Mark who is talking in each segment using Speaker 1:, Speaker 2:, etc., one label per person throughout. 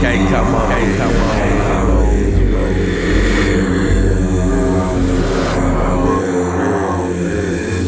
Speaker 1: Can't come up. Can't come up.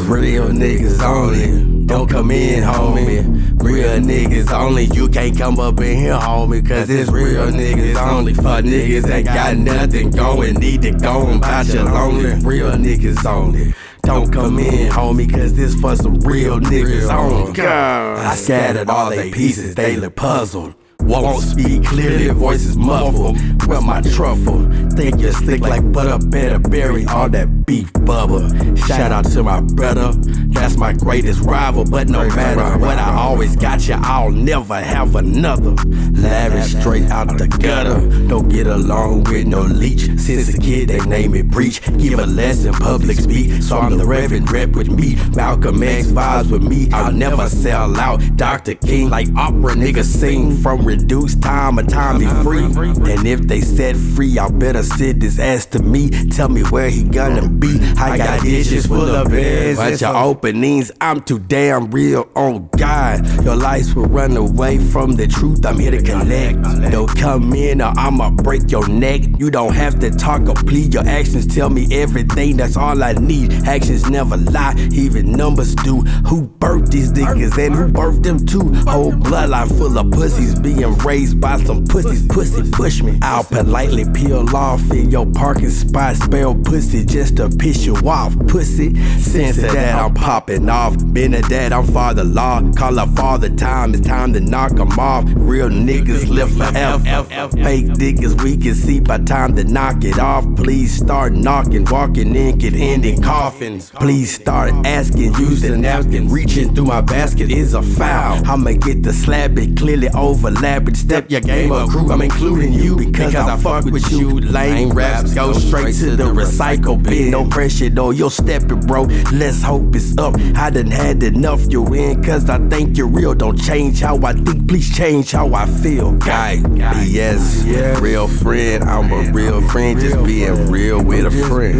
Speaker 1: Real niggas only, don't come in, homie. Real niggas only, you can't come up in here, homie, cause it's real niggas only. For niggas ain't got nothing going, need to go and buy your lonely. Real niggas only. Don't come in, homie, cause this for some real niggas only. I scattered all they pieces, they look puzzled. Won't speak clearly, voices muffled. With my truffle, think you're slick like butter, better bury all that beef bubble. Shout out to my brother, that's my greatest rival. But no matter what, I always got you, I'll never have another. Lavish straight out the gutter, don't get along with no leech. Since a kid, they name it breach. Give a lesson, public speak. So I'm the Reverend rep with me. Malcolm X vibes with me, I'll never sell out. Dr. King, like opera niggas sing from reduced time or time be free. And if they set free, y'all better sit this ass to me. Tell me where he gonna be. I got dishes full of beds. But your openings, I'm too damn real on God. Your lights will run away from the truth. I'm here to connect. Don't come in or I'ma break your neck. You don't have to talk or plead. Your actions tell me everything. That's all I need. Actions never lie, even numbers do. Who birthed these niggas and who birthed them too? Whole bloodline full of pussies being raised by some pussies. Pussy push me. I'll politely peel off in your parking spot. Spell pussy just to piss you off. Pussy. Since that I'm popping off. Been a dad, I'm father law. Call up father time. It's time to knock 'em off. Real niggas live forever. Fake niggas we can see by time to knock it off. Please start knocking, walking in, get end in coffins. Please start asking, the napkin. Reaching through my basket is a foul. I'ma get the slab it clearly overlap Step your game up, crew. I'm including you because I fuck with you. Lame raps go straight to the recycle bin. No pressure though, you'll step it, bro. Let's hope it's up. I done had enough, you in, cause I think you're real. Don't change how I think, please change how I feel. Guy, yes, real friend. I'm a real friend, just being real with a friend.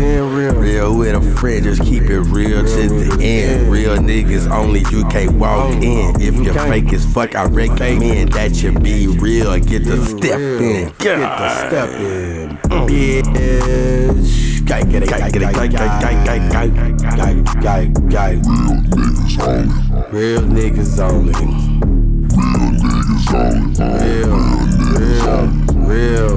Speaker 1: Real with a friend, just keep it real to the end. Real niggas only, you can't walk in. If you're fake as fuck, I recommend that you be real, I get the step in.
Speaker 2: Get the step in, bitch. Gay, get it, gay, get it, gay, gay, gay. Real niggas only. Real niggas only.
Speaker 1: Real niggas only.
Speaker 2: Real, real.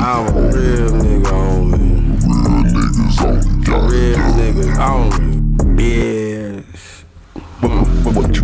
Speaker 2: I'm a real nigga only. Real niggas only. Real niggas only. Bitch. What you